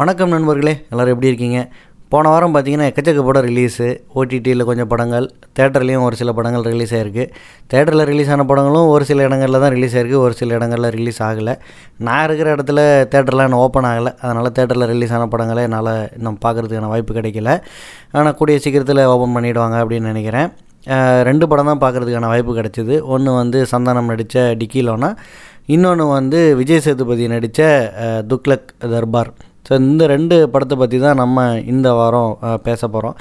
வணக்கம் நண்பர்களே எல்லோரும் எப்படி இருக்கீங்க? போன வாரம் பார்த்தீங்கன்னா எக்கச்சக்க படம் ரிலீஸு ஓடிடியில் கொஞ்சம் படங்கள் தேட்டர்லேயும் ஒரு சில படங்கள் ரிலீஸ் ஆகிருக்கு தேட்டரில் ரிலீஸ் ஆன படங்களும் ஒரு சில இடங்களில் தான் ரிலீஸ் ஆகிருக்கு ஒரு சில இடங்களில் ரிலீஸ் ஆகலை. நான் இருக்கிற இடத்துல தேட்டர்லாம் இன்னும் ஓப்பன் ஆகலை. அதனால் தேட்டரில் ரிலீஸ் ஆன படங்களை என்னால் இன்னும் பார்க்குறதுக்கான வாய்ப்பு கிடைக்கல. ஆனால் கூடிய சீக்கிரத்தில் ஓப்பன் பண்ணிவிடுவாங்க அப்படின்னு நினைக்கிறேன். ரெண்டு படம் தான் பார்க்குறதுக்கான வாய்ப்பு கிடைச்சிது. ஒன்று வந்து சந்தானம் நடித்த டிக்கிலோனா இன்னொன்று வந்து விஜய் சேதுபதி நடித்த துக்லக் தர்பார். ஸோ இந்த ரெண்டு படத்தை பற்றி தான் நம்ம இந்த வாரம் பேச போகிறோம்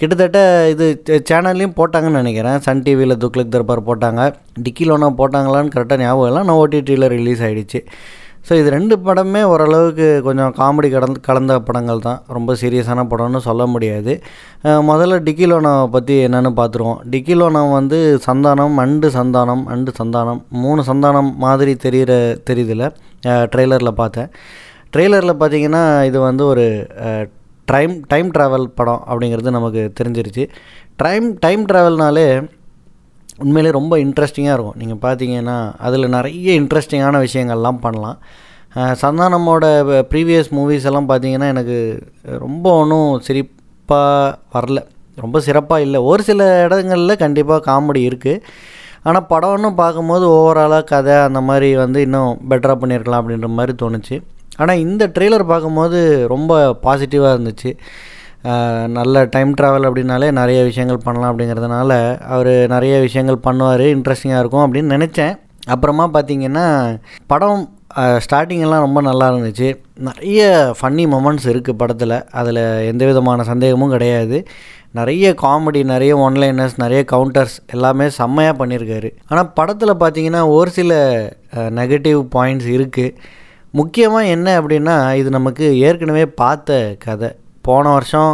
கிட்டத்தட்ட இது சேனல்லையும் போட்டாங்கன்னு நினைக்கிறேன். சன் டிவியில் துக்லக் தர்பார் போட்டாங்க. டிக்கிலோனா போட்டாங்களான்னு கரெக்டாக ஞாபகம் இல்லை. நான் ஓடிடியில் ரிலீஸ் ஆகிடுச்சு ஸோ இது ரெண்டு படமே ஓரளவுக்கு கொஞ்சம் காமெடி கலந்து கலந்த படங்கள் தான். ரொம்ப சீரியஸான படம்னு சொல்ல முடியாது. முதல்ல டிக்கிலோனாவை பற்றி என்னென்னு பார்த்துருவோம் டிக்கிலோனா வந்து சந்தானம் அண்டு சந்தானம் அண்டு சந்தானம் மூணு சந்தானம் மாதிரி தெரிகிற தெரியுதுல ட்ரெய்லரில் பார்த்தேன். ட்ரெய்லரில் பார்த்தீங்கன்னா இது வந்து ஒரு டைம் டைம் ட்ராவல் படம் அப்படிங்கிறது நமக்கு தெரிஞ்சிருச்சு. டைம் டைம் ட்ராவல்னாலே உண்மையிலே ரொம்ப இன்ட்ரெஸ்டிங்காக இருக்கும். நீங்கள் பார்த்தீங்கன்னா அதில் நிறைய இன்ட்ரெஸ்டிங்கான விஷயங்கள்லாம் பண்ணலாம். சந்தானமோட ப்ரீவியஸ் மூவிஸ் எல்லாம் பார்த்தீங்கன்னா எனக்கு ரொம்ப ஒன்றும் சிரிப்பாக வரல. ரொம்ப சிறப்பாக இல்லை. ஒரு சில இடங்களில் கண்டிப்பாக காமெடி இருக்குது ஆனால் படம்னு பார்க்கும்போது ஓவராலாக கதை அந்த மாதிரி வந்து இன்னும் பெட்டராக பண்ணியிருக்கலாம் அப்படின்ற மாதிரி தோணுச்சு. ஆனால் இந்த ட்ரெய்லர் பார்க்கும்போது ரொம்ப பாசிட்டிவாக இருந்துச்சு. நல்ல டைம் ட்ராவல் அப்படின்னாலே நிறைய விஷயங்கள் பண்ணலாம் அப்படிங்கிறதுனால அவர் நிறைய விஷயங்கள் பண்ணுவார் இன்ட்ரெஸ்டிங்காக இருக்கும் அப்படின்னு நினச்சேன். அப்புறமா பார்த்தீங்கன்னா படம் ஸ்டார்டிங் எல்லாம் ரொம்ப நல்லா இருந்துச்சு. நிறைய ஃபன்னி மொமெண்ட்ஸ் இருக்குது படத்தில். அதில் எந்த விதமான சந்தேகமும் கிடையாது. நிறைய காமெடி நிறைய ஒன்லைனர்ஸ் நிறைய கவுண்டர்ஸ் எல்லாமே செம்மையாக பண்ணியிருக்காரு ஆனால் படத்தில் பார்த்தீங்கன்னா ஒரு சில நெகட்டிவ் பாயிண்ட்ஸ் இருக்குது முக்கியமாக என்ன அப்படின்னா இது நமக்கு ஏற்கனவே பார்த்த கதை. போன வருஷம்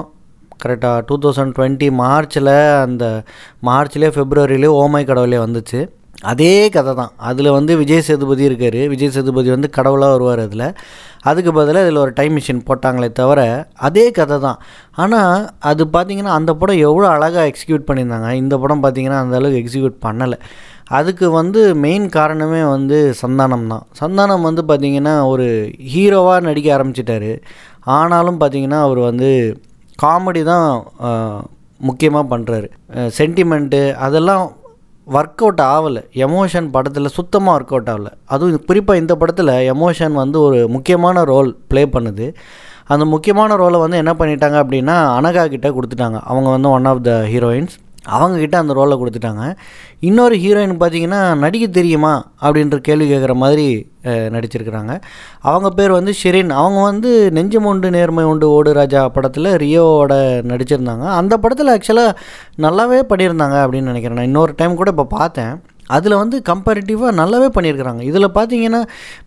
கரெக்டாக டூ தௌசண்ட் டுவெண்ட்டி மார்ச்சில் அந்த மார்ச்லேயே ஃபெப்ரவரியிலே ஓமை கடவுளே வந்துச்சு. அதே கதை தான். அதில் வந்து விஜய் சேதுபதி இருக்கார். விஜய் சேதுபதி வந்து கடவுளாக வருவார் அதில். அதுக்கு பதிலாக இதில் ஒரு டைம் மிஷின் போட்டாங்களே தவிர அதே கதை தான். ஆனால் அது பார்த்திங்கன்னா அந்த படம் எவ்வளோ அழகாக எக்ஸிக்யூட் பண்ணியிருந்தாங்க. இந்த படம் பார்த்திங்கன்னா அந்த அளவுக்கு எக்ஸிக்யூட் பண்ணலை. அதுக்கு வந்து மெயின் காரணமே வந்து சந்தானம் தான் சந்தானம் வந்து பார்த்திங்கன்னா ஒரு ஹீரோவாக நடிக்க ஆரம்பிச்சிட்டாரு. ஆனாலும் பார்த்திங்கன்னா அவர் வந்து காமெடி தான் முக்கியமாக பண்ணுறாரு சென்டிமெண்ட்டு அதெல்லாம் ஒர்க் அவுட் ஆகலை எமோஷன் படத்தில் சுத்தமாக ஒர்க் அவுட் ஆகலை அதுவும் குறிப்பாக இந்த படத்தில் எமோஷன் வந்து ஒரு முக்கியமான ரோல் ப்ளே பண்ணுது. அந்த முக்கியமான ரோலை வந்து என்ன பண்ணிட்டாங்க அப்படின்னா அனகா கிட்டே கொடுத்துட்டாங்க. அவங்க வந்து ஒன் ஆஃப் த ஹீரோயின்ஸ் அவங்கக்கிட்ட அந்த ரோலை கொடுத்துட்டாங்க. இன்னொரு ஹீரோயின் பார்த்தீங்கன்னா நடிக்க தெரியுமா? அப்படின்ற கேள்வி கேட்குற மாதிரி நடிச்சிருக்கிறாங்க. அவங்க பேர் வந்து ஷெரின். அவங்க வந்து நெஞ்சம் உண்டு நேர்மை உண்டு ஓடு ராஜா படத்தில் ரியோவோட நடிச்சிருந்தாங்க. அந்த படத்தில் ஆக்சுவலாக நல்லாவே பண்ணியிருந்தாங்க அப்படின்னு நினைக்கிறேன் நான். இன்னொரு டைம் கூட இப்போ பார்த்தேன். அதில் வந்து கம்பேரிட்டிவாக நல்லாவே பண்ணியிருக்கிறாங்க. இதில் பார்த்தீங்கன்னா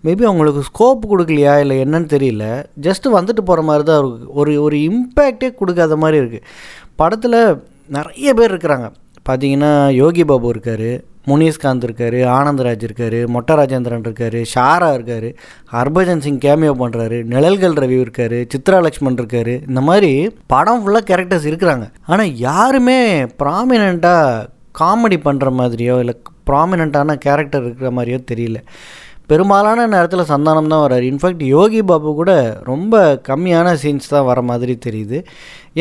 மேபி அவங்களுக்கு ஸ்கோப் கொடுக்கலையா இல்லை என்னன்னு தெரியல. ஜஸ்ட்டு வந்துட்டு போகிற மாதிரி தான் இருக்கு. ஒரு ஒரு இம்பேக்டே கொடுக்காத மாதிரி இருக்குது படத்தில் நிறைய பேர் இருக்கிறாங்க. பார்த்தீங்கன்னா யோகி பாபு இருக்கார் முனீஷ்காந்த் இருக்கார் ஆனந்தராஜ் இருக்கார் மொட்டராஜேந்திரன் இருக்கார் ஷாரா இருக்கார் ஹர்பஜன் சிங் கேமியோ பண்ணுறாரு நிழல்கள் ரவி இருக்கார் சித்ரா லக்ஷ்மண் இருக்கார் இந்த மாதிரி படம் ஃபுல்லாக கேரக்டர்ஸ் இருக்கிறாங்க. ஆனால் யாருமே ப்ராமினெண்ட்டாக காமெடி பண்ணுற மாதிரியோ இல்லை ப்ராமினெண்ட்டான கேரக்டர் இருக்கிற மாதிரியோ தெரியல. பெரும்பாலான நேரத்தில் சந்தானம் தான் வர்றாரு. இன்ஃபேக்ட் யோகி பாபு கூட ரொம்ப கம்மியான சீன்ஸ் தான் வர மாதிரி தெரியுது.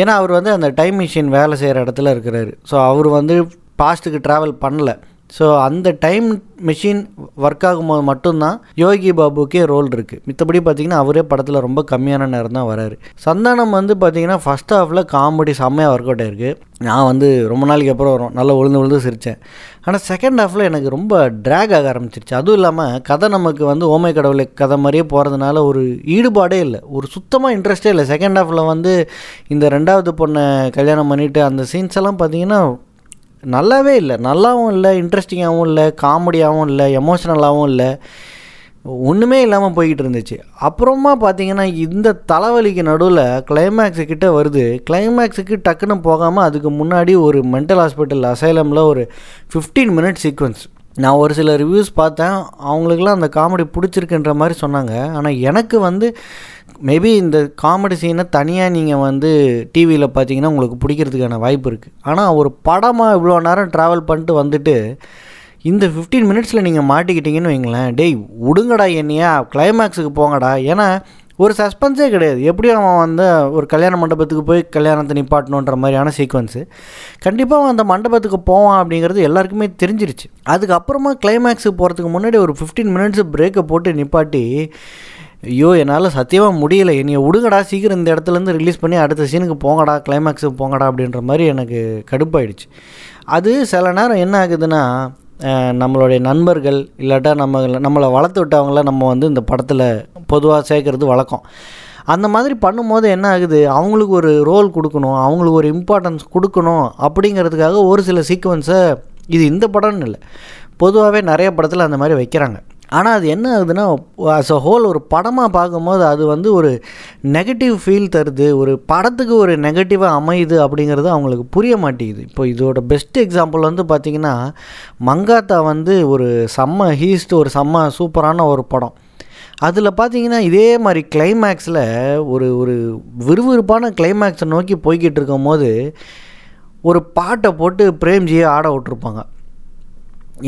ஏன்னா அவர் வந்து அந்த டைம் மிஷின் வேலை செய்கிற இடத்துல இருக்கிறாரு. ஸோ அவர் வந்து பாஸ்ட்டுக்கு ட்ராவல் பண்ணல. ஸோ அந்த டைம் மிஷின் ஒர்க் ஆகும்போது மட்டும்தான் யோகி பாபுக்கே ரோல் இருக்குது மித்தபடி பார்த்தீங்கன்னா அவரே படத்தில் ரொம்ப கம்மியான நேரம் தான் வராரு. சந்தானம் வந்து பார்த்தீங்கன்னா ஃபஸ்ட் ஹாஃபில் காமெடி செம்மையாக ஒர்க் அவுட் ஆயிருக்கு. நான் வந்து ரொம்ப நாளைக்கு அப்புறம் வரும். நல்லா விழுந்து விழுந்து சிரித்தேன் ஆனால் செகண்ட் ஹாஃபில் எனக்கு ரொம்ப ட்ராக் ஆக ஆரம்பிச்சிருச்சு. அதுவும் இல்லாமல் கதை நமக்கு வந்து ஓமை கடவுளை கதை மாதிரியே போகிறதுனால ஒரு ஈடுபாடே இல்லை. ஒரு சுத்தமாக இன்ட்ரெஸ்டே இல்லை. செகண்ட் ஹாஃபில் வந்து இந்த ரெண்டாவது பொண்ணை கல்யாணம் பண்ணிவிட்டு அந்த சீன்ஸ் எல்லாம் பார்த்தீங்கன்னா நல்லாவே இல்லை. நல்லாவும் இல்லை இன்ட்ரெஸ்டிங்காகவும் இல்லை காமெடியாகவும் இல்லை எமோஷ்னலாகவும் இல்லை. ஒன்றுமே இல்லாமல் போய்கிட்டு இருந்துச்சு. அப்புறமா பார்த்தீங்கன்னா இந்த தலைவலிக்கு நடுவில் கிளைமேக்ஸு கிட்டே வருது. கிளைமேக்ஸுக்கு டக்குன்னு போகாமல் அதுக்கு முன்னாடி ஒரு மென்டல் ஹாஸ்பிட்டல் அசைலமில் ஒரு ஃபிஃப்டீன் மினிட் சீக்வன்ஸ் நான் ஒரு சில ரிவ்யூஸ் பார்த்தேன். அவங்களுக்குலாம் அந்த காமெடி பிடிச்சிருக்குன்ற மாதிரி சொன்னாங்க. ஆனால் எனக்கு வந்து மேபி இந்த காமெடி சீனை தனியாக நீங்கள் வந்து டிவியில் பார்த்தீங்கன்னா உங்களுக்கு பிடிக்கிறதுக்கான வாய்ப்பு இருக்குது ஆனால் ஒரு படமாக இவ்வளோ நேரம் ட்ராவல் பண்ணிட்டு வந்துட்டு இந்த ஃபிஃப்டீன் மினிட்ஸில் நீங்கள் மாட்டிக்கிட்டீங்கன்னு வைங்களேன் டேய் விடுங்கடா என்னையா கிளைமேக்ஸுக்கு போங்கடா. ஏன்னா ஒரு சஸ்பென்ஸே கிடையாது. எப்படியும் அவன் வந்து ஒரு கல்யாண மண்டபத்துக்கு போய் கல்யாணத்தை நிப்பாட்டணுன்ற மாதிரியான சீக்வன்ஸு கண்டிப்பாக அவன் அந்த மண்டபத்துக்கு போவான் அப்படிங்கிறது எல்லாருக்குமே தெரிஞ்சிருச்சு. அதுக்கப்புறமா கிளைமேக்ஸுக்கு போகிறதுக்கு முன்னாடி ஒரு ஃபிஃப்டீன் மினிட்ஸ் பிரேக்கை போட்டு நிப்பாட்டி ஐயோ என்னால் சத்தியமாக முடியல. என்னையை விடுங்கடா சீக்கிரம் இந்த இடத்துலேருந்து ரிலீஸ் பண்ணி அடுத்த சீனுக்கு போங்கடா கிளைமேக்ஸுக்கு போங்கடா அப்படின்ற மாதிரி எனக்கு கடுப்பாயிடுச்சு. அது சில நேரம் என்ன ஆகுதுன்னா நம்மளுடைய நண்பர்கள் இல்லாட்டா நம்ம நம்மளை வளர்த்து விட்டவங்கள நம்ம வந்து இந்த படத்தில் பொதுவாக சேர்க்கறது வழக்கம். அந்த மாதிரி பண்ணும்போது என்ன ஆகுது? அவங்களுக்கு ஒரு ரோல் கொடுக்கணும் அவங்களுக்கு ஒரு இம்பார்ட்டன்ஸ் கொடுக்கணும் அப்படிங்கிறதுக்காக ஒரு சில சீக்வன்ஸை இது இந்த படம்னு இல்லை. பொதுவாகவே நிறைய படத்தில் அந்த மாதிரி வைக்கிறாங்க. ஆனால் அது என்ன ஆகுதுன்னா ஆஸ் அ ஹோல் ஒரு படமாக பார்க்கும்போது அது வந்து ஒரு நெகட்டிவ் ஃபீல் தருது. ஒரு படத்துக்கு ஒரு நெகட்டிவாக அமையுது அப்படிங்கிறது அவங்களுக்கு புரிய மாட்டேங்குது. இப்போ இதோட பெஸ்ட் எக்ஸாம்பிள் வந்து பார்த்திங்கன்னா மங்காத்தா வந்து ஒரு செம்ம ஹீஸ்ட் ஒரு செம்ம சூப்பரான ஒரு படம். அதில் பார்த்தீங்கன்னா இதே மாதிரி கிளைமேக்ஸில் ஒரு ஒரு விறுவிறுப்பான கிளைமேக்ஸை நோக்கி போய்கிட்டு இருக்கும்போது ஒரு பாட்டை போட்டு பிரேம்ஜியை ஆட விட்ருப்பாங்க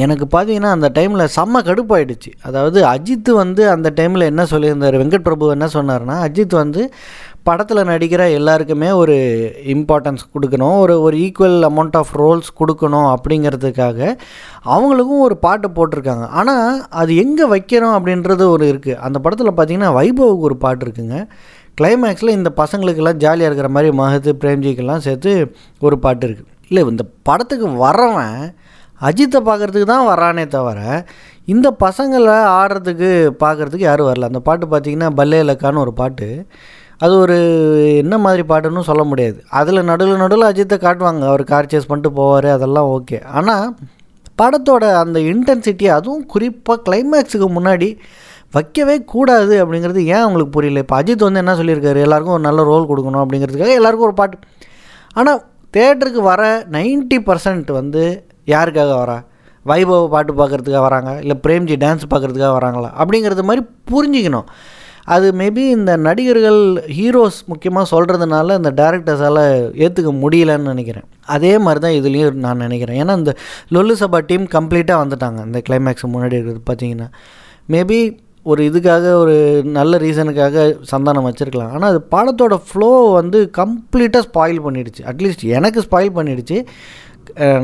எனக்கு பார்த்தீங்கன்னா அந்த டைமில் செம்ம கடுப்பாயிடுச்சு. அதாவது அஜித் வந்து அந்த டைமில் என்ன சொல்லியிருந்தார்? வெங்கட் பிரபு என்ன சொன்னார்னா அஜித் வந்து படத்தில் நடிக்கிற எல்லாருக்குமே ஒரு இம்பார்ட்டன்ஸ் கொடுக்கணும். ஒரு ஒரு ஈக்குவல் அமௌண்ட் ஆஃப் ரோல்ஸ் கொடுக்கணும் அப்படிங்கிறதுக்காக அவங்களுக்கும் ஒரு பாட்டு போட்டிருக்காங்க. ஆனால் அது எங்கே வைக்கிறோம் அப்படின்றது ஒரு இருக்குது அந்த படத்தில் பார்த்தீங்கன்னா வைபவுக்கு ஒரு பாட்டு இருக்குங்க. கிளைமேக்ஸில் இந்த பசங்களுக்கெல்லாம் ஜாலியாக இருக்கிற மாதிரி மகத்து பிரேம்ஜிக்கெல்லாம் சேர்த்து ஒரு பாட்டு இருக்குது இல்லை இந்த படத்துக்கு வரவன் அஜித்தை பார்க்குறதுக்கு தான் வரானே தவிர இந்த பசங்களை ஆடுறதுக்கு பார்க்குறதுக்கு யாரும் வரல. அந்த பாட்டு பார்த்தீங்கன்னா பல்லே இலக்கான்னு ஒரு பாட்டு. அது ஒரு என்ன மாதிரி பாட்டுன்னு சொல்ல முடியாது. அதில் நடுவில் நடுவில் அஜித்தை காட்டுவாங்க. அவர் கார் சேஸ் பண்ணிட்டு போவார் அதெல்லாம் ஓகே ஆனால் படத்தோட அந்த இன்டென்சிட்டி அதுவும் குறிப்பாக கிளைமேக்ஸுக்கு முன்னாடி வைக்கவே கூடாது அப்படிங்கிறது ஏன் அவங்களுக்கு புரியல? இப்போ அஜித் வந்து என்ன சொல்லியிருக்காரு? எல்லாருக்கும் ஒரு நல்ல ரோல் கொடுக்கணும் அப்படிங்கிறதுக்காக எல்லாருக்கும் ஒரு பாட்டு. ஆனால் தேட்டருக்கு வர 90% பர்சன்ட் வந்து யாருக்காக வரா? வைபவ பாட்டு பார்க்குறதுக்காக வராங்க இல்லை பிரேம்ஜி டான்ஸ் பார்க்குறதுக்காக வராங்களா? அப்படிங்கிறது மாதிரி புரிஞ்சிக்கணும். அது மேபி இந்த நடிகர்கள் ஹீரோஸ் முக்கியமாக சொல்கிறதுனால இந்த டேரக்டர்ஸால் ஏற்றுக்க முடியலன்னு நினைக்கிறேன். அதே மாதிரி தான் இதுலேயும் நான் நினைக்கிறேன். ஏன்னா இந்த லொல்லு சபா டீம் கம்ப்ளீட்டாக வந்துட்டாங்க. இந்த கிளைமேக்ஸ் முன்னாடி இருக்கிறது பார்த்தீங்கன்னா மேபி ஒரு இதுக்காக ஒரு நல்ல ரீசனுக்காக சந்தானம் வச்சுருக்கலாம். ஆனால் அது படத்தோட ஃப்ளோ வந்து கம்ப்ளீட்டாக ஸ்பாயில் பண்ணிடுச்சு. அட்லீஸ்ட் எனக்கு ஸ்பாயில் பண்ணிடுச்சு.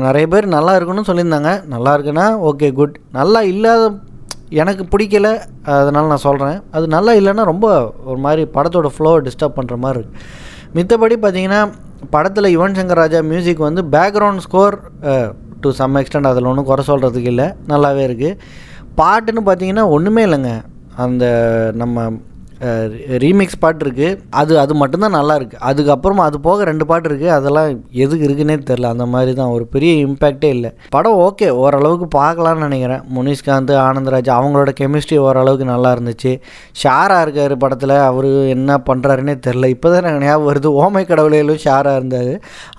நிறைய பேர் நல்லா இருக்குன்னு சொல்லியிருந்தாங்க. நல்லா இருக்குன்னா ஓகே குட் நல்லா இல்லாத எனக்கு பிடிக்கல அதனால் நான் சொல்கிறேன் அது நல்லா இல்லைன்னா ரொம்ப ஒரு மாதிரி படத்தோட ஃப்ளோவை டிஸ்டர்ப் பண்ணுற மாதிரி இருக்குது மித்தபடி பார்த்தீங்கன்னா படத்தில் யுவன் சங்கர் ராஜா மியூசிக் வந்து background score to some extent அதில் ஒன்றும் குறை சொல்கிறதுக்கு இல்லை. நல்லாவே இருக்குது பாட்டுன்னு பார்த்தீங்கன்னா ஒன்றுமே இல்லைங்க. அந்த நம்ம ரீமிக்ஸ் பாட்டு இருக்குது அது அது மட்டும்தான் நல்லா இருக்குது அதுக்கப்புறமா அது போக ரெண்டு பாட்டு இருக்குது அதெல்லாம் எதுக்கு இருக்குன்னே தெரில அந்த மாதிரி தான் ஒரு பெரிய இம்பேக்டே இல்லை. படம் ஓகே ஓரளவுக்கு பார்க்கலான்னு நினைக்கிறேன். முனிஷ்காந்த் ஆனந்தராஜ் அவங்களோட கெமிஸ்ட்ரி ஓரளவுக்கு நல்லா இருந்துச்சு. ஷாரா இருக்கார் படத்தில். அவர் என்ன பண்ணுறாருன்னே தெரில இப்போ தான் எனக்கு ஞாபகம் வருது. ஓமை கடவுளையிலும் ஷாரா இருந்தார்.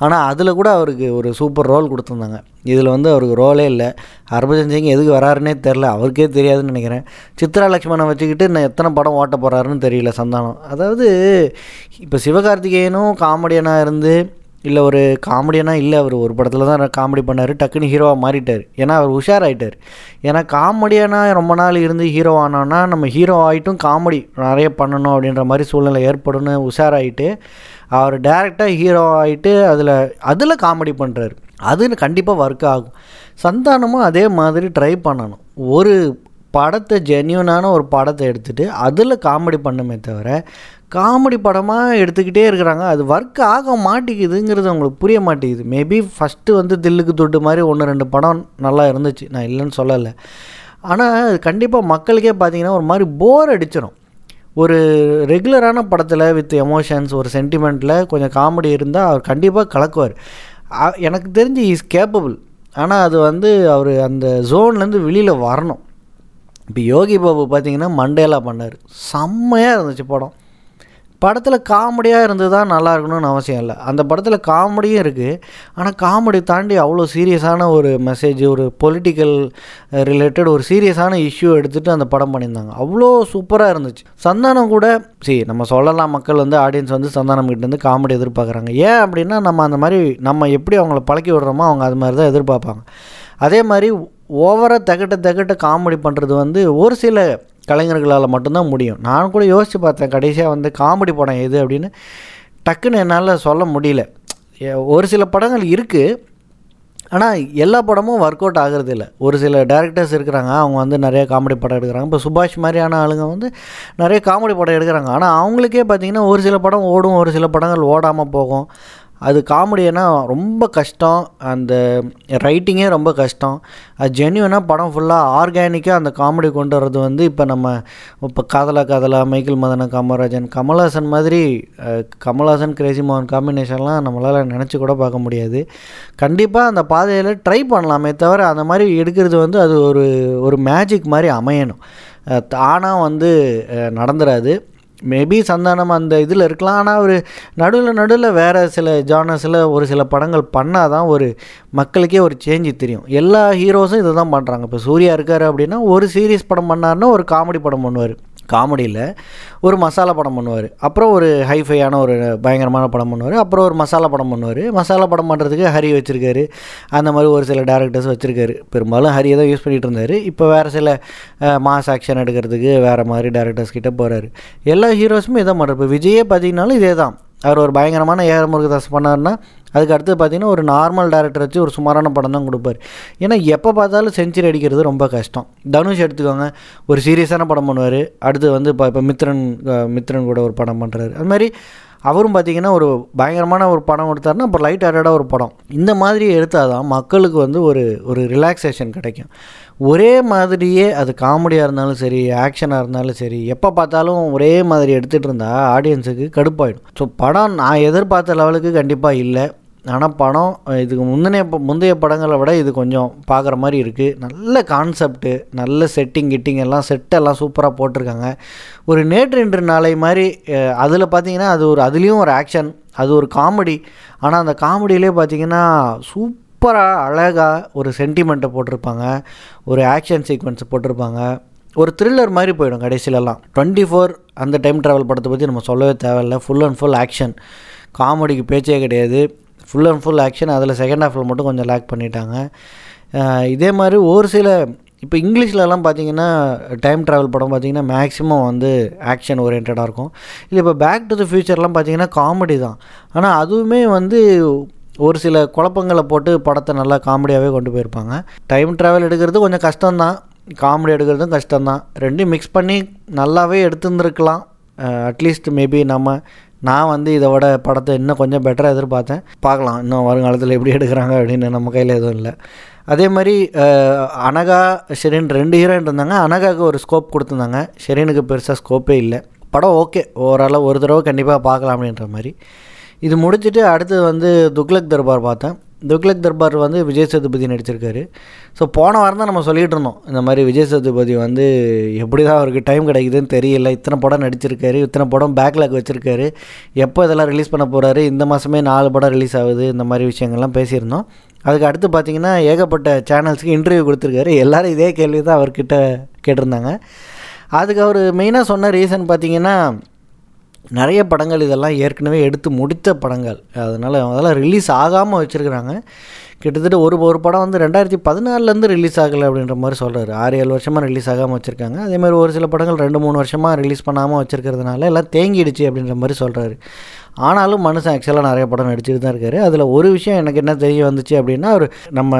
ஆனால் அதில் கூட அவருக்கு ஒரு சூப்பர் ரோல் கொடுத்துருந்தாங்க. இதில் வந்து அவருக்கு ரோலே இல்லை. ஹர்பஜன் சிங் எதுக்கு வராருன்னே தெரில. அவருக்கே தெரியாதுன்னு நினைக்கிறேன். சித்ரா லக்ஷ்மணை வச்சுக்கிட்டு நான் எத்தனை படம் ஓட்ட போகிறாருன்னு தெரியல சந்தானம். அதாவது இப்போ சிவகார்த்திகேயனும் காமெடியனாக இருந்து இல்லை ஒரு காமெடியனாக இல்லை அவர் ஒரு படத்தில் தான் காமெடி பண்ணார். டக்குன்னு ஹீரோவாக மாறிட்டார். ஏன்னா அவர் உஷாராயிட்டார். ஏன்னா காமெடியனாக ரொம்ப நாள் இருந்து ஹீரோ ஆனோன்னா நம்ம ஹீரோ ஆகிட்டும் காமெடி நிறைய பண்ணணும் அப்படின்ற மாதிரி சூழ்நிலை ஏற்படும்னு உஷாராயிட்டு அவர் டேரெக்டாக ஹீரோ ஆகிட்டு அதில் அதில் காமெடி பண்ணுறாரு அது கண்டிப்பாக ஒர்க் ஆகும். சந்தானமும் அதே மாதிரி ட்ரை பண்ணணும். ஒரு படத்தை ஜென்யூனான ஒரு படத்தை எடுத்துகிட்டு அதில் காமெடி பண்ணுமே தவிர காமெடி படமாக எடுத்துக்கிட்டே இருக்கிறாங்க. அது ஒர்க் ஆக மாட்டேங்குதுங்கிறது அவங்களுக்கு புரிய மாட்டேங்குது. மேபி ஃபஸ்ட்டு வந்து தில்லுக்கு தொட்டு மாதிரி ஒன்று ரெண்டு படம் நல்லா இருந்துச்சு. நான் இல்லைன்னு சொல்லலை. ஆனால் கண்டிப்பாக மக்களுக்கே பார்த்தீங்கன்னா ஒரு மாதிரி போர் அடிச்சிடும் ஒரு ரெகுலரான படத்தில் வித் எமோஷன்ஸ் ஒரு சென்டிமெண்ட்டில் கொஞ்சம் காமெடி இருந்தால் அவர் கண்டிப்பாக கலக்குவார். எனக்கு தெரிஞ்சு இஸ் கேப்பபிள் ஆனால் அது வந்து அவர் அந்த ஜோன்லேருந்து வெளியில் வரணும். இப்போ யோகி பாபு பார்த்தீங்கன்னா மண்டேலா பண்ணார். செம்மையாக இருந்துச்சு படம். படத்தில் காமெடியாக இருந்து தான் நல்லா இருக்கணும்னு அவசியம் இல்லை. அந்த படத்தில் காமெடியும் இருக்குது ஆனால் காமெடி தாண்டி அவ்வளோ சீரியஸான ஒரு மெசேஜ் ஒரு பொலிட்டிக்கல் ரிலேட்டட் ஒரு சீரியஸான இஷ்யூ எடுத்துகிட்டு அந்த படம் பண்ணியிருந்தாங்க. அவ்வளோ சூப்பராக இருந்துச்சு. சந்தானம் கூட சரி நம்ம சொல்லலாம் மக்கள் வந்து ஆடியன்ஸ் வந்து சந்தானம் கிட்டேருந்து காமெடி எதிர்பார்க்குறாங்க. ஏன் அப்படின்னா நம்ம அந்த மாதிரி நம்ம எப்படி அவங்கள பழக்கி விடுறோமோ அவங்க அது மாதிரி தான் எதிர்பார்ப்பாங்க. அதே மாதிரி ஓவராக தகட்ட தகட்ட காமெடி பண்ணுறது வந்து ஒரு சில கலைஞர்களால் மட்டும்தான் முடியும். நான் கூட யோசித்து பார்த்தேன் கடைசியாக வந்து காமெடி படம் எது அப்படின்னு. டக்குன்னு என்னால் சொல்ல முடியல. ஒரு சில படங்கள் இருக்குது ஆனால் எல்லா படமும் ஒர்க் அவுட் ஆகிறது இல்லை. ஒரு சில டேரக்டர்ஸ் இருக்கிறாங்க அவங்க வந்து நிறைய காமெடி படம் எடுக்கிறாங்க. இப்போ சுபாஷ் மாதிரியான ஆளுங்க வந்து நிறைய காமெடி படம் எடுக்கிறாங்க. ஆனால் அவங்களுக்கே பார்த்தீங்கன்னா ஒரு சில படம் ஓடும் ஒரு சில படங்கள் ஓடாமல் போகும். அது காமெடினா ரொம்ப கஷ்டம். அந்த ரைட்டிங்கே ரொம்ப கஷ்டம். அது ஜென்யூனாக படம் ஃபுல்லாக ஆர்கானிக்காக அந்த காமெடி கொண்டு வர்றது வந்து இப்போ நம்ம இப்போ காதலா காதலா மைக்கேல் மதன காமராஜன் கமல்ஹாசன் மாதிரி கமல்ஹாசன் கிரேசி மோகன் காம்பினேஷன்லாம் நம்மளால் நினச்சி கூட பார்க்க முடியாது. கண்டிப்பாக அந்த பாதையில் ட்ரை பண்ணலாமே தவிர அந்த மாதிரி எடுக்கிறது வந்து அது ஒரு ஒரு மேஜிக் மாதிரி அமையணும். தானாக வந்து நடந்துடாது மேபி சந்தானம் அந்த இதில் இருக்கலாம். ஆனால் அவர் நடுவில் நடுவில் வேறு சில ஜானர்ஸில் ஒரு சில படங்கள் பண்ணால் தான் ஒரு மக்களுக்கே ஒரு சேஞ்சு தெரியும். எல்லா ஹீரோஸும் இதை தான் பண்ணுறாங்க இப்போ சூர்யா இருக்கார் அப்படின்னா ஒரு சீரியஸ் படம் பண்ணாருன்னா ஒரு காமெடி படம் பண்ணுவார். காமெடியில் ஒரு மசாலா படம் பண்ணுவார். அப்புறம் ஒரு ஹைஃபையான ஒரு பயங்கரமான படம் பண்ணுவார். அப்புறம் ஒரு மசாலா படம் பண்ணுவார். மசாலா படம் பண்ணுறதுக்கு ஹரி வச்சுருக்காரு. அந்த மாதிரி ஒரு சில டேரக்டர்ஸ் வச்சுருக்காரு. பெரும்பாலும் ஹரியை தான் யூஸ் பண்ணிகிட்டு இருந்தார். இப்போ வேறு சில மாஸ் ஆக்ஷன் எடுக்கிறதுக்கு வேறு மாதிரி டேரக்டர்ஸ் கிட்ட போகிறாரு எல்லா ஹீரோஸுமே இதான் பண்ணுறாரு இப்போ விஜயே பார்த்தீங்கன்னாலும் இதே தான் அவர் ஒரு பயங்கரமான ஏஆர் முருகதாஸ் பண்ணாருன்னா அதுக்கு அடுத்து பார்த்தீங்கன்னா ஒரு நார்மல் டேரக்டர் வச்சு ஒரு சுமாரான படம் தான் கொடுப்பாரு. ஏன்னா எப்போ பார்த்தாலும் செஞ்சுரி அடிக்கிறது ரொம்ப கஷ்டம். தனுஷ் எடுத்துக்கோங்க ஒரு சீரியஸான படம் பண்ணுவார். அடுத்து வந்து இப்போ இப்போ மித்ரன் மித்ரன் கூட ஒரு படம் பண்ணுறாரு அது மாதிரி அவரும் பார்த்தீங்கன்னா ஒரு பயங்கரமான ஒரு படம் கொடுத்தாருன்னா அப்புறம் லைட் ஹார்டாக ஒரு படம். இந்த மாதிரி எடுத்தால் தான் மக்களுக்கு வந்து ஒரு ஒரு ரிலாக்ஸேஷன் கிடைக்கும். ஒரே மாதிரியே அது காமெடியாக இருந்தாலும் சரி ஆக்ஷனாக இருந்தாலும் சரி எப்போ பார்த்தாலும் ஒரே மாதிரி எடுத்துகிட்டு இருந்தால் ஆடியன்ஸுக்கு கடுப்பாயிடும். ஸோ படம் நான் எதிர்பார்த்த லெவலுக்கு கண்டிப்பாக இல்லை. ஆனால் படம் இதுக்கு முந்தின முந்தைய படங்களை விட இது கொஞ்சம் பார்க்குற மாதிரி இருக்குது. நல்ல கான்செப்ட்டு நல்ல செட்டிங் கிட்டிங் எல்லாம் செட்டெல்லாம் சூப்பராக போட்டிருக்காங்க. ஒரு நேற்று இன்று நாளை மாதிரி அதில் பார்த்தீங்கன்னா அது ஒரு அதுலேயும் ஒரு ஆக்ஷன் அது ஒரு காமெடி ஆனால் அந்த காமெடியிலே பார்த்தீங்கன்னா சூப்பராக அழகாக ஒரு சென்டிமெண்ட்டை போட்டிருப்பாங்க. ஒரு ஆக்ஷன் சீக்வன்ஸ் போட்டிருப்பாங்க. ஒரு த்ரில்லர் மாதிரி போயிடும் கடைசியிலலாம் டுவெண்ட்டி ஃபோர் அந்த டைம் ட்ராவல் படத்தை பற்றி நம்ம சொல்லவே தேவையில்ல. ஃபுல் அண்ட் ஃபுல் ஆக்ஷன் காமெடிக்கு பேச்சே கிடையாது. ஃபுல் அண்ட் ஃபுல் ஆக்ஷன் அதில் செகண்ட் ஹாஃபில் மட்டும் கொஞ்சம் லேக் பண்ணிட்டாங்க. இதே மாதிரி ஒரு சில இப்போ இங்கிலீஷ்லலாம் பார்த்தீங்கன்னா டைம் ட்ராவல் படம் பார்த்தீங்கன்னா மேக்ஸிமம் வந்து ஆக்ஷன் ஓரியன்டாக இருக்கும். இல்லை இப்போ பேக் டு த ஃப்யூச்சர்லாம் பார்த்தீங்கன்னா காமெடி தான். ஆனால் அதுவுமே வந்து ஒரு சில குழப்பங்களை போட்டு படத்தை நல்லா காமெடியாகவே கொண்டு போயிருப்பாங்க. டைம் ட்ராவல் எடுக்கிறது கொஞ்சம் கஷ்டம்தான். காமெடி எடுக்கிறதும் கஷ்டம்தான். ரெண்டையும் மிக்ஸ் பண்ணி நல்லாவே எடுத்துருந்துருக்கலாம். அட்லீஸ்ட் மேபி நம்ம நான் வந்து இதோட படத்தை இன்னும் கொஞ்சம் பெட்டராக எதிர்பார்த்தேன். பார்க்கலாம் இன்னும் வருங்காலத்தில் எப்படி எடுக்கிறாங்க அப்படின்னு நம்ம கையில் எதுவும் இல்லை. அதே மாதிரி அனகா ஷெரீன் ரெண்டு ஹீரோயின் இருந்தாங்க. அனகாவுக்கு ஒரு ஸ்கோப் கொடுத்துருந்தாங்க. ஷெரீனுக்கு பெருசாக ஸ்கோப்பே இல்லை. படம் ஓகே ஓரளவு ஒரு தடவை கண்டிப்பாக பார்க்கலாம் அப்படின்ற மாதிரி. இது முடிச்சுட்டு அடுத்து வந்து துக்லக் தர்பார் பார்த்தேன். துக்லக் தர்பார் வந்து விஜய் சேதுபதி நடிச்சிருக்காரு. ஸோ போன வாரம் தான் நம்ம சொல்லிகிட்டு இருந்தோம் இந்த மாதிரி விஜய் சேதுபதி வந்து எப்படி தான் அவருக்கு டைம் கிடைக்குதுன்னு தெரியல. இத்தனை படம் நடிச்சிருக்காரு இத்தனை படம் பேக்லாக் வச்சுருக்காரு. எப்போ இதெல்லாம் ரிலீஸ் பண்ண போகிறாரு இந்த மாதமே நாலு படம் ரிலீஸ் ஆகுது இந்த மாதிரி விஷயங்கள்லாம் பேசியிருந்தோம். அதுக்கு அடுத்து பார்த்தீங்கன்னா ஏகப்பட்ட சேனல்ஸ்க்கு இன்டர்வியூ கொடுத்துருக்காரு. எல்லோரும் இதே கேள்வி தான் அவர்கிட்ட கேட்டிருந்தாங்க. அதுக்கு அவர் மெயினாக சொன்ன ரீசன் பார்த்திங்கன்னா நிறைய படங்கள் இதெல்லாம் ஏற்கனவே எடுத்து முடித்த படங்கள். அதனால் அதெல்லாம் ரிலீஸ் ஆகாமல் வச்சுருக்குறாங்க. கிட்டத்தட்ட ஒரு ஒரு படம் வந்து ரெண்டாயிரத்தி பதினாலேருந்து ரிலீஸ் ஆகலை அப்படின்ற மாதிரி சொல்கிறாரு ஆறு ஏழு வருஷமாக ரிலீஸ் ஆகாமல் வச்சுருக்காங்க. அதேமாதிரி ஒரு சில படங்கள் ரெண்டு மூணு வருஷமாக ரிலீஸ் பண்ணாமல் வச்சுருக்கிறதுனால எல்லாம் தேங்கிடுச்சு அப்படின்ற மாதிரி சொல்கிறாரு ஆனாலும் மனுஷன் ஆக்சுவலாக நிறைய படம் நடிச்சுட்டு தான் இருக்கார். அதில் ஒரு விஷயம் எனக்கு என்ன தெரிய வந்துச்சு அப்படின்னா ஒரு நம்ம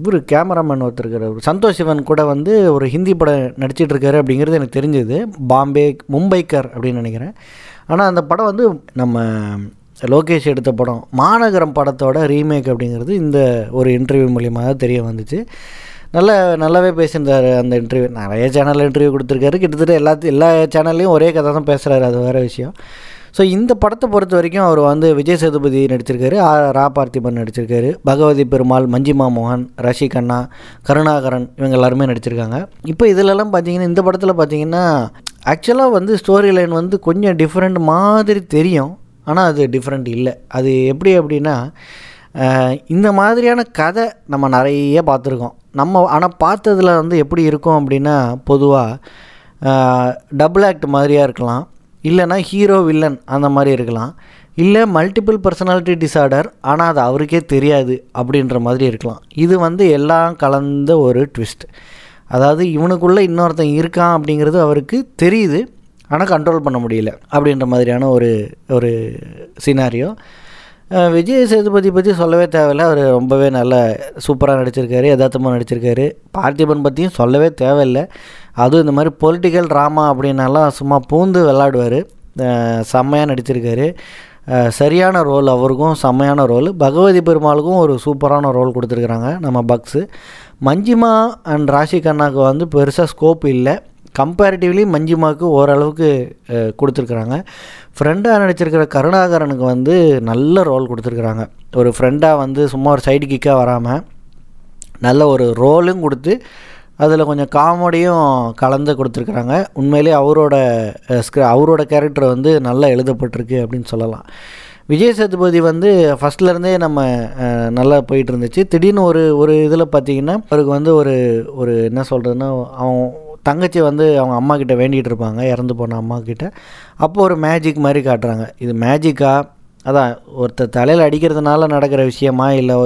இவர் கேமராமேன் ஒருத்தர் சந்தோஷ் சிவன் கூட வந்து ஒரு ஹிந்தி படம் நடிச்சிட்டு இருக்காரு அப்படிங்கிறது எனக்கு தெரிஞ்சது. பாம்பே மும்பைக்கர் அப்படின்னு நினைக்கிறேன். ஆனால் அந்த படம் வந்து நம்ம லோகேஷ் எடுத்த படம் மாநகரம் படத்தோட ரீமேக் அப்படிங்கிறது இந்த ஒரு இன்டர்வியூ மூலியமாக தான் தெரிய வந்துச்சு. நல்ல நல்லாவே பேசியிருந்தார் அந்த இன்டர்வியூ. நிறைய சேனலில் இன்டர்வியூ கொடுத்துருக்காரு. கிட்டத்தட்ட எல்லாத்தையும் எல்லா சேனல்லையும் ஒரே கதை தான் பேசுகிறாரு அது வேறு விஷயம். ஸோ இந்த படத்தை பொறுத்த வரைக்கும் அவர் வந்து விஜய் சேதுபதி நடிச்சிருக்காரு ஆ ரா பார்த்திபன் நடிச்சிருக்காரு பகவதி பெருமாள் மஞ்சிமா மோகன் ரஷி கண்ணா கருணாகரன் இவங்க எல்லாருமே நடிச்சிருக்காங்க. இப்போ இதிலெல்லாம் பார்த்தீங்கன்னா இந்த படத்தில் பார்த்தீங்கன்னா ஆக்சுவலாக வந்து ஸ்டோரி லைன் வந்து கொஞ்சம் டிஃப்ரெண்ட் மாதிரி தெரியும். ஆனால் அது டிஃப்ரெண்ட் இல்லை. அது எப்படி அப்படின்னா இந்த மாதிரியான கதை நம்ம நிறைய பார்த்துருக்கோம். நம்ம ஆனால் பார்த்ததுல வந்து எப்படி இருக்கும் அப்படின்னா பொதுவாக டபுள் ஆக்ட் மாதிரியாக இருக்கலாம். இல்லைன்னா ஹீரோ வில்லன் அந்த மாதிரி இருக்கலாம். இல்லை மல்டிபிள் பர்சனாலிட்டி டிசார்டர் ஆனால் அது அவருக்கே தெரியாது அப்படின்ற மாதிரி இருக்கலாம். இது வந்து எல்லாம் கலந்த ஒரு ட்விஸ்ட் அதாவது இவனுக்குள்ளே இன்னொருத்தன் இருக்கான் அப்படிங்கிறது அவருக்கு தெரியுது. ஆனால் கண்ட்ரோல் பண்ண முடியல அப்படின்ற மாதிரியான ஒரு ஒரு சினாரியோ விஜய் சேதுபதி பற்றி சொல்லவே தேவையில்ல. அவர் ரொம்பவே நல்ல சூப்பராக நடிச்சிருக்காரு யதார்த்தமாக நடிச்சிருக்காரு. பார்த்திபன் பற்றியும் சொல்லவே தேவையில்லை. அதுவும் இந்த மாதிரி பொலிட்டிக்கல் ட்ராமா அப்படின்னாலாம் சும்மா பூந்து விளாடுவார் செம்மையாக நடிச்சிருக்காரு. சரியான ரோல் அவருக்கும் செம்மையான ரோல் பகவதி பெருமாளுக்கும் ஒரு சூப்பரான ரோல் கொடுத்துருக்குறாங்க நம்ம பக்ஸு. மஞ்சிமா அண்ட் ராஷி கண்ணாவுக்கு வந்து பெருசாக ஸ்கோப் இல்லை. கம்பேரிட்டிவ்லி மஞ்சிமாவுக்கு ஓரளவுக்கு கொடுத்துருக்குறாங்க. ஃப்ரெண்டாக நடிச்சிருக்கிற கருணாகரனுக்கு வந்து நல்ல ரோல் கொடுத்துருக்குறாங்க. ஒரு ஃப்ரெண்டாக வந்து சும்மா ஒரு சைடு கிக்காக வராமல் நல்ல ஒரு ரோலும் கொடுத்து அதில் கொஞ்சம் காமெடியும் கலந்து கொடுத்துருக்குறாங்க. உண்மையிலே அவரோட அஹ், ஸ்க்ரி அவரோட கேரக்டர் வந்து நல்லா எழுதப்பட்டிருக்கு அப்படின்னு சொல்லலாம். விஜய் சேதுபதி வந்து ஃபஸ்ட்லேருந்தே நம்ம நல்லா போயிட்டு இருந்துச்சு திடீர்னு ஒரு ஒரு இதில் பார்த்தீங்கன்னா அவருக்கு வந்து ஒரு ஒரு என்ன சொல்கிறதுன்னா அவன் தங்கச்சி வந்து அவங்க அம்மா கிட்ட வேண்டிகிட்டு இருப்பாங்க இறந்து போன அம்மா கிட்ட. அப்போ ஒரு மேஜிக் மாதிரி காட்டுறாங்க. இது மேஜிக்கா அதான் ஒருத்தர் தலையில் அடிக்கிறதுனால நடக்கிற விஷயமா? இல்லை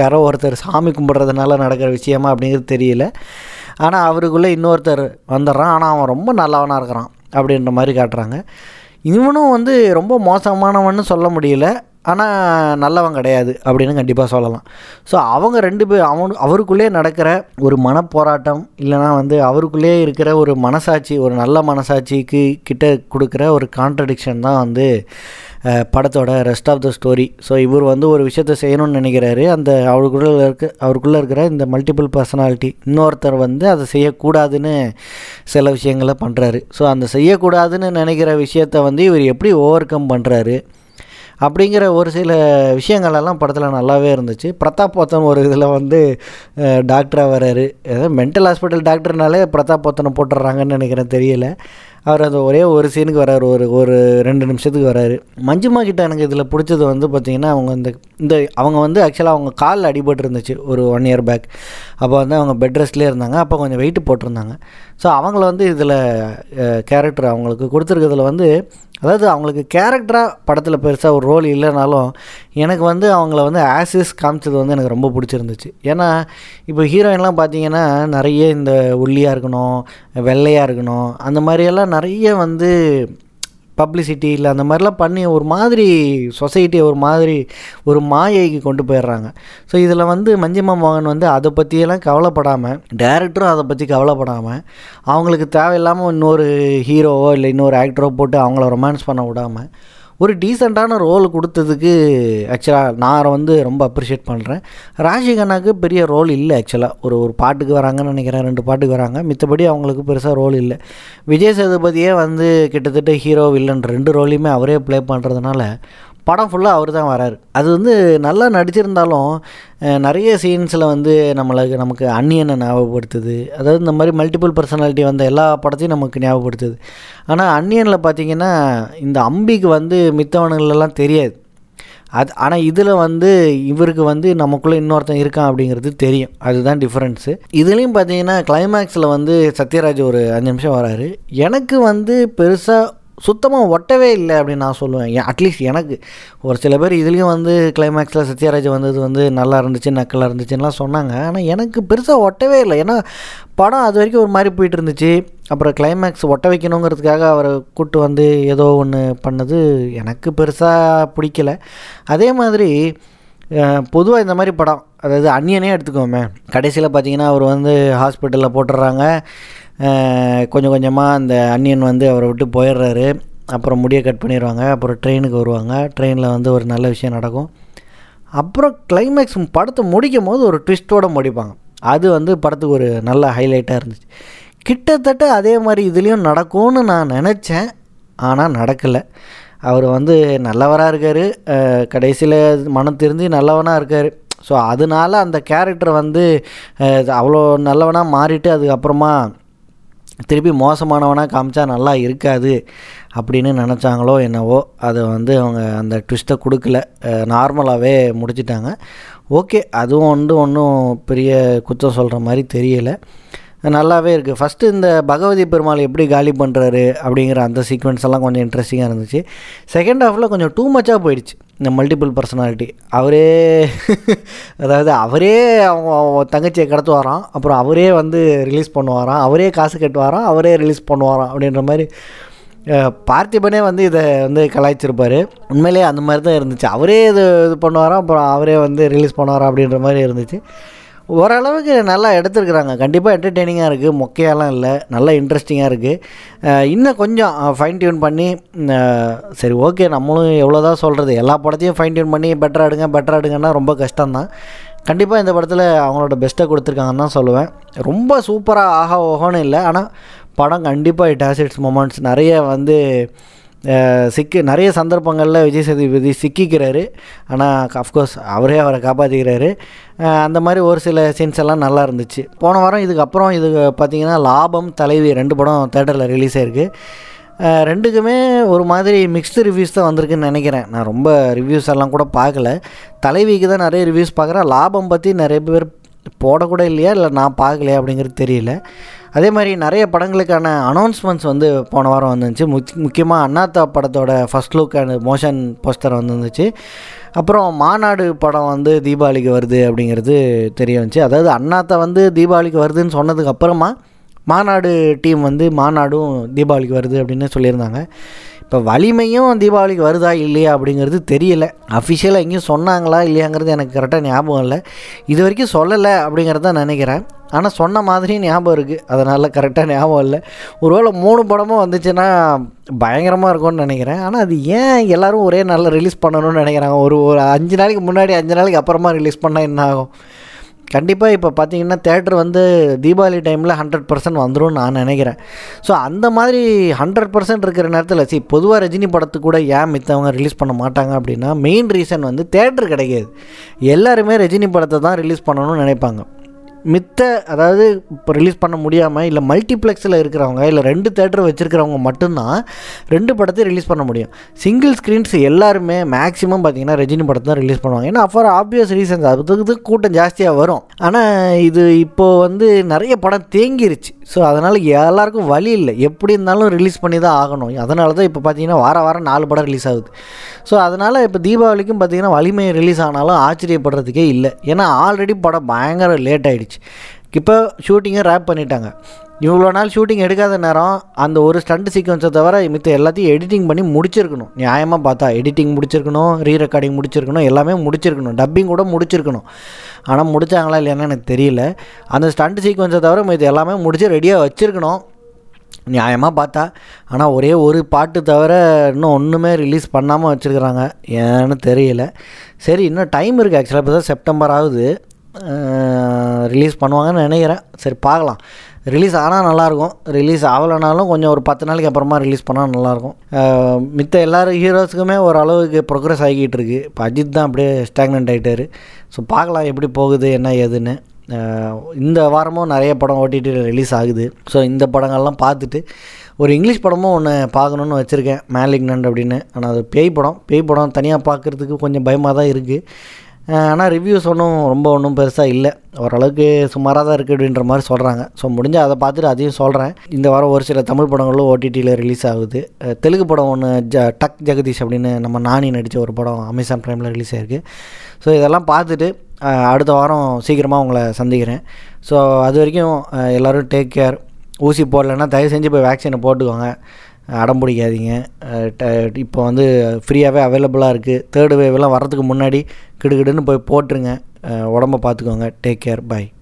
யாரோ ஒருத்தர் சாமி கும்பிட்றதுனால நடக்கிற விஷயமா? அப்படிங்கிறது தெரியல. ஆனால் அவருக்குள்ளே இன்னொருத்தர் வந்துடுறான். ஆனால் அவன் ரொம்ப நல்லவனாக இருக்கிறான் அப்படின்ற மாதிரி காட்டுறாங்க. இவனும் வந்து ரொம்ப மோசமானவன்னு சொல்ல முடியல. ஆனால் நல்லவன் கிடையாது அப்படின்னு கண்டிப்பாக சொல்லலாம். ஸோ அவங்க ரெண்டு பேர் அவன் அவருக்குள்ளே நடக்கிற ஒரு மனப்போராட்டம் இல்லைனா வந்து அவருக்குள்ளே இருக்கிற ஒரு மனசாட்சி ஒரு நல்ல மனசாட்சிக்கு கிட்ட கொடுக்குற ஒரு கான்ட்ரடிக்ஷன் தான் வந்து படத்தோட rest of the story so இவர் வந்து ஒரு விஷயத்த செய்யணும்னு நினைக்கிறாரு. அந்த அவருக்குள்ளே இருக்க அவருக்குள்ளே இருக்கிற இந்த மல்டிபிள் பர்சனாலிட்டி இன்னொருத்தர் வந்து அதை செய்யக்கூடாதுன்னு சில விஷயங்களை பண்ணுறாரு ஸோ அந்த செய்யக்கூடாதுன்னு நினைக்கிற விஷயத்த வந்து இவர் எப்படி ஓவர் கம் பண்ணுறாரு அப்படிங்கிற ஒரு சில விஷயங்களெல்லாம் படத்தில் நல்லாவே இருந்துச்சு. பிரதாப் போத்தன் ஒரு இதில் வந்து டாக்டராக வராரு ஏதோ மென்டல் ஹாஸ்பிட்டல் டாக்டர்னாலே பிரதாப் போத்தனை போட்டுடுறாங்கன்னு நினைக்கிறேன் தெரியல. அவர் அந்த ஒரே ஒரு சீனுக்கு வராரு. ஒரு ஒரு ரெண்டு நிமிஷத்துக்கு வராரு. மஞ்சுமா கிட்ட எனக்கு இதில் பிடிச்சது வந்து பார்த்திங்கன்னா அவங்க இந்த இந்த அவங்க வந்து ஆக்சுவலாக அவங்க காலில் அடிபட்டு இருந்துச்சு ஒரு ஒன் இயர் பேக் அப்போ வந்து அவங்க பெட் ரெஸ்ட்லேயே இருந்தாங்க. அப்போ கொஞ்சம் வெயிட் போட்டிருந்தாங்க. ஸோ அவங்கள வந்து இதில் கேரக்டர் அவங்களுக்கு கொடுத்துருக்கிறதுல வந்து அதாவது அவங்களுக்கு கேரக்டராக படத்தில் பெருசாக ஒரு ரோல் இல்லைனாலும் எனக்கு வந்து அவங்கள வந்து ஆசிஸ் காமிச்சது வந்து எனக்கு ரொம்ப பிடிச்சிருந்துச்சு. ஏன்னா இப்போ ஹீரோயின்லாம் பார்த்தீங்கன்னா நிறைய இந்த ஒல்லியாக இருக்கணும் வெள்ளையாக இருக்கணும் அந்த மாதிரியெல்லாம் நிறைய வந்து பப்ளிசிட்டி இல்லை அந்த மாதிரிலாம் பண்ணி ஒரு மாதிரி சொசைட்டியை ஒரு மாதிரி ஒரு மாயைக்கு கொண்டு போயிடுறாங்க. ஸோ இதில் வந்து மஞ்சிமா மோகன் வந்து அதை பற்றியெல்லாம் கவலைப்படாமல் டேரக்டரும் அதை பற்றி கவலைப்படாமல் அவங்களுக்கு தேவையில்லாமல் இன்னொரு ஹீரோவோ இல்லை இன்னொரு ஆக்டரோ போட்டு அவங்கள ரொமான்ஸ் பண்ண விடாமல் ஒரு டீசெண்டான ரோல் கொடுத்ததுக்கு ஆக்சுவலாக நான் வந்து ரொம்ப அப்ரிஷியேட் பண்ணுறேன் ராஷி கண்ணாக்கு பெரிய ரோல் இல்லை ஆக்சுவலாக ஒரு ஒரு பாட்டுக்கு வராங்கன்னு நினைக்கிறேன். ரெண்டு பாட்டுக்கு வராங்க. மித்தபடி அவங்களுக்கு பெருசாக ரோல் இல்லை. விஜய் சேதுபதியே வந்து கிட்டத்தட்ட ஹீரோ வில்லன் ரெண்டு ரோலையுமே அவரே ப்ளே பண்ணுறதுனால படம் ஃபுல்லாக அவர் தான் வராரு. அது வந்து நல்லா நடிச்சிருந்தாலும் நிறைய சீன்ஸில் வந்து நம்மளுக்கு நமக்கு அன்னியனை ஞாபகப்படுத்துது. அதாவது இந்த மாதிரி மல்டிபிள் பர்சனாலிட்டி வந்த எல்லா படத்தையும் நமக்கு ஞாபகப்படுத்துது. ஆனால் அன்னியனில் பார்த்தீங்கன்னா இந்த அம்பிக்கு வந்து மித்தவனுங்களெல்லாம் தெரியாது. அது ஆனால் இதில் வந்து இவருக்கு வந்து நமக்குள்ளே இன்னொருத்தன் இருக்கான் அப்படிங்கிறது தெரியும். அதுதான் டிஃப்ரென்ஸு இதுலேயும் பார்த்தீங்கன்னா கிளைமேக்ஸில் வந்து சத்யராஜ் ஒரு அஞ்சு நிமிஷம் வராரு. எனக்கு வந்து பெருசாக சுத்தமாக ஒட்டவே இல்லை அப்படின்னு நான் சொல்லுவேன். அட்லீஸ்ட் எனக்கு. ஒரு சில பேர் இதுலேயும் வந்து கிளைமேக்ஸில் சத்யராஜ் வந்தது வந்து நல்லா இருந்துச்சு நக்கலாக இருந்துச்சுன்னெலாம் சொன்னாங்க. ஆனால் எனக்கு பெருசாக ஒட்டவே இல்லை. ஏன்னா படம் அது வரைக்கும் ஒரு மாதிரி போயிட்டு இருந்துச்சு. அப்புறம் கிளைமேக்ஸ் ஒட்ட வைக்கணுங்கிறதுக்காக அவரை கூட்டு வந்து ஏதோ ஒன்று பண்ணது எனக்கு பெருசாக பிடிக்கல. அதே மாதிரி பொதுவாக இந்த மாதிரி படம் அதாவது அன்னியனே எடுத்துக்கோமே. கடைசியில் பார்த்தீங்கன்னா அவர் வந்து ஹாஸ்பிட்டலில் போட்டுடுறாங்க கொஞ்சம் கொஞ்சமாக அந்த அன்னியன் வந்து அவரை விட்டு போயிடுறாரு. அப்புறம் முடியை கட் பண்ணிடுவாங்க. அப்புறம் ட்ரெயினுக்கு வருவாங்க. ட்ரெயினில் வந்து ஒரு நல்ல விஷயம் நடக்கும். அப்புறம் கிளைமேக்ஸ் படத்தை முடிக்கும் போது ஒரு ட்விஸ்ட்டோடு முடிப்பாங்க. அது வந்து படத்துக்கு ஒரு நல்ல ஹைலைட்டாக இருந்துச்சு. கிட்டத்தட்ட அதே மாதிரி இதுலேயும் நடக்கும்னு நான் நினச்சேன். ஆனால் நடக்கலை. அவர் வந்து நல்லவராக இருக்கார். கடைசியில் மனம் திருந்தி நல்லவனாக இருக்கார். ஸோ அதனால அந்த கேரக்டர் வந்து அவ்வளோ நல்லவனாக மாறிட்டு அதுக்கப்புறமா திருப்பி மோசமானவனாக காமிச்சா நல்லா இருக்காது அப்படின்னு நினச்சாங்களோ என்னவோ அதை வந்து அவங்க அந்த ட்விஸ்ட்டை கொடுக்கல. நார்மலாகவே முடிச்சிட்டாங்க. ஓகே அதுவும் வந்து ஒன்றும் பெரிய குற்றம் சொல்கிற மாதிரி தெரியலை. நல்லாவே இருக்குது ஃபஸ்ட்டு இந்த பகவதி பெருமாள் எப்படி காலி பண்ணுறாரு அப்படிங்கிற அந்த சீக்வன்ஸ் எல்லாம் கொஞ்சம் இன்ட்ரெஸ்டிங்காக இருந்துச்சு. செகண்ட் ஹாஃபில் கொஞ்சம் டூ மச்சாக போயிடுச்சு. இந்த மல்டிபிள் பர்சனாலிட்டி அவரே அதாவது அவரே அவங்க அவங்க தங்கச்சியை கடத்துவாராம் அப்புறம் அவரே வந்து ரிலீஸ் பண்ணுவாராம். அவரே காசு கட்டுவாராம். அவரே ரிலீஸ் பண்ணுவாராம் அப்படின்ற மாதிரி பார்த்திபனே வந்து இதை வந்து கலாய்ச்சிருப்பார். உண்மையிலேயே அந்த மாதிரி தான் இருந்துச்சு. அவரே இது இது பண்ணுவாராம். அப்புறம் அவரே வந்து ரிலீஸ் பண்ணுவாராம் அப்படின்ற மாதிரி இருந்துச்சு. ஓரளவுக்கு நல்லா எடுத்துருக்குறாங்க. கண்டிப்பாக என்டர்டெய்னிங்காக இருக்குது மொக்கையாலாம் இல்லை. நல்லா இன்ட்ரெஸ்டிங்காக இருக்குது இன்னும் கொஞ்சம் ஃபைன் டியூன் பண்ணி சரி ஓகே நம்மளும் எவ்வளோ தான் சொல்கிறது எல்லா படத்தையும் ஃபைன் டியூன் பண்ணி பெட்டராக எடுங்க பெட்டராக எடுங்கன்னா ரொம்ப கஷ்டம்தான். கண்டிப்பாக இந்த படத்தில் அவங்களோட பெஸ்ட்டை கொடுத்துருக்காங்கன்னு தான் சொல்லுவேன். ரொம்ப சூப்பராக ஆஹா ஓஹோன்னு இல்லை. ஆனால் படம் கண்டிப்பாக இட் ஹாஸ் இட்ஸ் மொமெண்ட்ஸ் நிறைய வந்து சிக்கி நிறைய சந்தர்ப்பங்களில் விஜய் சேதுபதி சிக்கிக்கிறாரு. ஆனால் அஃப்கோர்ஸ் அவரே அவரை காப்பாற்றிக்கிறாரு அந்த மாதிரி ஒரு சில சீன்ஸ் எல்லாம் நல்லா இருந்துச்சு. போன வாரம் இதுக்கப்புறம் இது பார்த்திங்கன்னா லாபம் தலைவி ரெண்டு படம் தேட்டரில் ரிலீஸ் ஆயிருக்கு. ரெண்டுக்குமே ஒரு மாதிரி மிக்ஸ்டு ரிவ்யூஸ் தான் வந்திருக்குன்னு நினைக்கிறேன். நான் ரொம்ப ரிவ்யூஸ் எல்லாம் கூட பார்க்கல. தலைவிக்கு தான் நிறைய ரிவ்யூஸ் பார்க்குறேன். லாபம் பற்றி நிறைய பேர் போடக்கூட இல்லையா? இல்லை நான் பார்க்கலையா அப்படிங்கிறது தெரியல. அதே மாதிரி நிறைய படங்களுக்கான அனௌன்ஸ்மெண்ட்ஸ் வந்து போன வாரம் வந்துருந்துச்சு. முக் முக்கியமாக அண்ணாத்தா படத்தோட first look and motion poster வந்துருந்துச்சு. அப்புறம் மாநாடு படம் வந்து தீபாவளிக்கு வருது அப்படிங்கிறது தெரிய வந்துச்சு. அதாவது அண்ணாத்தா வந்து தீபாவளிக்கு வருதுன்னு சொன்னதுக்கு அப்புறமா மாநாடு டீம் வந்து மாநாடும் தீபாவளிக்கு வருது அப்படின்னு சொல்லியிருந்தாங்க. இப்போ வலிமையும் தீபாவளிக்கு வருதா இல்லையா அப்படிங்கிறது தெரியல. அஃபிஷியலாக எங்கேயும் சொன்னாங்களா இல்லையாங்கிறது எனக்கு கரெக்டாக ஞாபகம் இல்லை. இது வரைக்கும் சொல்லலை அப்படிங்கிறது தான் நினைக்கிறேன். ஆனால் சொன்ன மாதிரி ஞாபகம் இருக்குது அதனால் கரெக்டாக ஞாபகம் இல்லை. ஒருவேளை மூணு படமும் வந்துச்சுன்னா பயங்கரமாக இருக்கும்னு நினைக்கிறேன். ஆனால் அது ஏன் எல்லோரும் ஒரே நாளில் ரிலீஸ் பண்ணணும்னு நினைக்கிறாங்க? ஒரு ஒரு அஞ்சு நாளைக்கு முன்னாடி அஞ்சு நாளைக்கு அப்புறமா ரிலீஸ் பண்ணால் என்ன ஆகும்? கண்டிப்பாக இப்போ பார்த்தீங்கன்னா தேட்டர் வந்து தீபாவளி டைமில் ஹண்ட்ரட் பர்சன்ட் வந்துடும் நான் நினைக்கிறேன். ஸோ அந்த மாதிரி ஹண்ட்ரட் பர்சன்ட் இருக்கிற நேரத்தில் சரி பொதுவாக ரஜினி படத்துக்கு கூட ஏன் மித்தவங்க ரிலீஸ் பண்ண மாட்டாங்க அப்படின்னா மெயின் ரீசன் வந்து தேட்டர் கிடைக்காது. எல்லாருமே ரஜினி படத்தை தான் ரிலீஸ் பண்ணணும்னு நினைப்பாங்க. மித்த அதாவது இப்போ ரிலீஸ் பண்ண முடியாமல் இல்லை மல்டிப்ளெக்ஸில் இருக்கிறவங்க இல்லை ரெண்டு தேட்டர் வச்சுருக்கிறவங்க மட்டும்தான் ரெண்டு படத்தையும் ரிலீஸ் பண்ண முடியும். சிங்கிள் ஸ்க்ரீன்ஸ் எல்லாருமே மேக்ஸிமம் பார்த்தீங்கன்னா ரஜினி படத்தை தான் ரிலீஸ் பண்ணுவாங்க. ஏன்னா ஃபார் ஆப்வியஸ் ரீசன்ஸ் அதுக்கு கூட்டம் ஜாஸ்தியாக வரும். ஆனால் இது இப்போது வந்து நிறைய படம் தேங்கிருச்சு. ஸோ அதனால் எல்லாருக்கும் வழி இல்லை. எப்படி இருந்தாலும் ரிலீஸ் பண்ணி தான் ஆகணும். அதனால தான் இப்போ பார்த்தீங்கன்னா வார வாரம் நாலு படம் ரிலீஸ் ஆகுது. ஸோ அதனால் இப்போ தீபாவளிக்கும் பார்த்தீங்கன்னா வலிமை ரிலீஸ் ஆனாலும் ஆச்சரியப்படுறதுக்கே இல்லை. ஏன்னா ஆல்ரெடி படம் பயங்கர லேட் ஆகிடுச்சு இப்போ ஷூட்டிங்கை ரேப் பண்ணிட்டாங்க. இவ்வளோ நாள் ஷூட்டிங் எடுக்காத நேரம் அந்த ஒரு ஸ்டண்ட் சீக்வன்ஸை தவிர மித்த எல்லாத்தையும் எடிட்டிங் பண்ணி முடிச்சிருக்கணும். நியாயமாக பார்த்தா எடிட்டிங் முடிச்சிருக்கணும் ரீ ரெக்கார்டிங் முடிச்சிருக்கணும் எல்லாமே முடிச்சிருக்கணும். டப்பிங் கூட முடிச்சிருக்கணும். ஆனால் முடித்தாங்களா இல்லையான்னு எனக்கு தெரியல. அந்த ஸ்டண்ட் சீக்வன்ஸை தவிர மித்த எல்லாமே முடிச்சு ரெடியாக வச்சுருக்கணும். நியாயமாக பார்த்தா. ஆனால் ஒரே ஒரு பாட்டு தவிர இன்னும் ஒன்றுமே ரிலீஸ் பண்ணாமல் வச்சுருக்குறாங்க. ஏன்னு தெரியல. சரி இன்னும் டைம் இருக்குது ஆக்சுவலாக இப்போ தான் செப்டம்பர் ஆகுது. ரிலீஸ் பண்ணுவாங்கன்னு நினைக்கிறேன். சரி பார்க்கலாம். ரிலீஸ் ஆனால் நல்லாயிருக்கும். ரிலீஸ் ஆகலைனாலும் கொஞ்சம் ஒரு பத்து நாளைக்கு அப்புறமா ரிலீஸ் பண்ணால் நல்லாயிருக்கும். மித்த எல்லா ஹீரோஸுக்குமே ஓரளவுக்கு ப்ரோக்ரஸ் ஆகிக்கிட்டு இருக்குது இப்போ அஜித் தான் அப்படியே ஸ்டாக்னன்ட் ஆகிட்டார் ஸோ பார்க்கலாம் எப்படி போகுது என்ன ஏதுன்னு. இந்த வாரமும் நிறைய படம் ஓடிடியில் ரிலீஸ் ஆகுது. ஸோ இந்த படங்கள்லாம் பார்த்துட்டு ஒரு இங்கிலீஷ் படமும் ஒன்று பார்க்கணுன்னு வச்சுருக்கேன். மேலிக்னண்ட் அப்படின்னு. ஆனால் அது பேய் படம். பேய் படம் தனியாக பார்க்குறதுக்கு கொஞ்சம் பயமாக தான் இருக்குது ஆனால் ரிவ்யூஸ் ஒன்றும் ரொம்ப ஒன்றும் பெருசாக இல்லை. ஓரளவுக்கு சுமாராக தான் இருக்குது அப்படின்ற மாதிரி சொல்கிறாங்க ஸோ முடிஞ்சால் அதை பார்த்துட்டு அதையும் சொல்கிறேன் இந்த வாரம் ஒரு சில தமிழ் படங்களும் ஓடிடியில் ரிலீஸ் ஆகுது. தெலுங்கு படம் ஒன்று ஜ டக் ஜெகதீஷ் அப்படின்னு நம்ம நானி நடித்த ஒரு படம் அமேசான் ப்ரைமில் ரிலீஸ் ஆகிருக்கு ஸோ இதெல்லாம் பார்த்துட்டு அடுத்த வாரம் சீக்கிரமாக உங்களை சந்திக்கிறேன். ஸோ அது வரைக்கும் எல்லோரும் டேக் கேர் ஊசி போடலைன்னா தயவு செஞ்சு போய் வேக்சினை போட்டுக்கோங்க. அடம் பிடிக்காதீங்க. ட- இப்போ வந்து ஃப்ரீயாகவே அவைலபிளாக இருக்குது தேர்டு வேவெல்லாம் வரதுக்கு முன்னாடி கிடுகிடுன்னு போய் போட்டுருங்க. உடம்ப பார்த்துக்கோங்க. Take care bye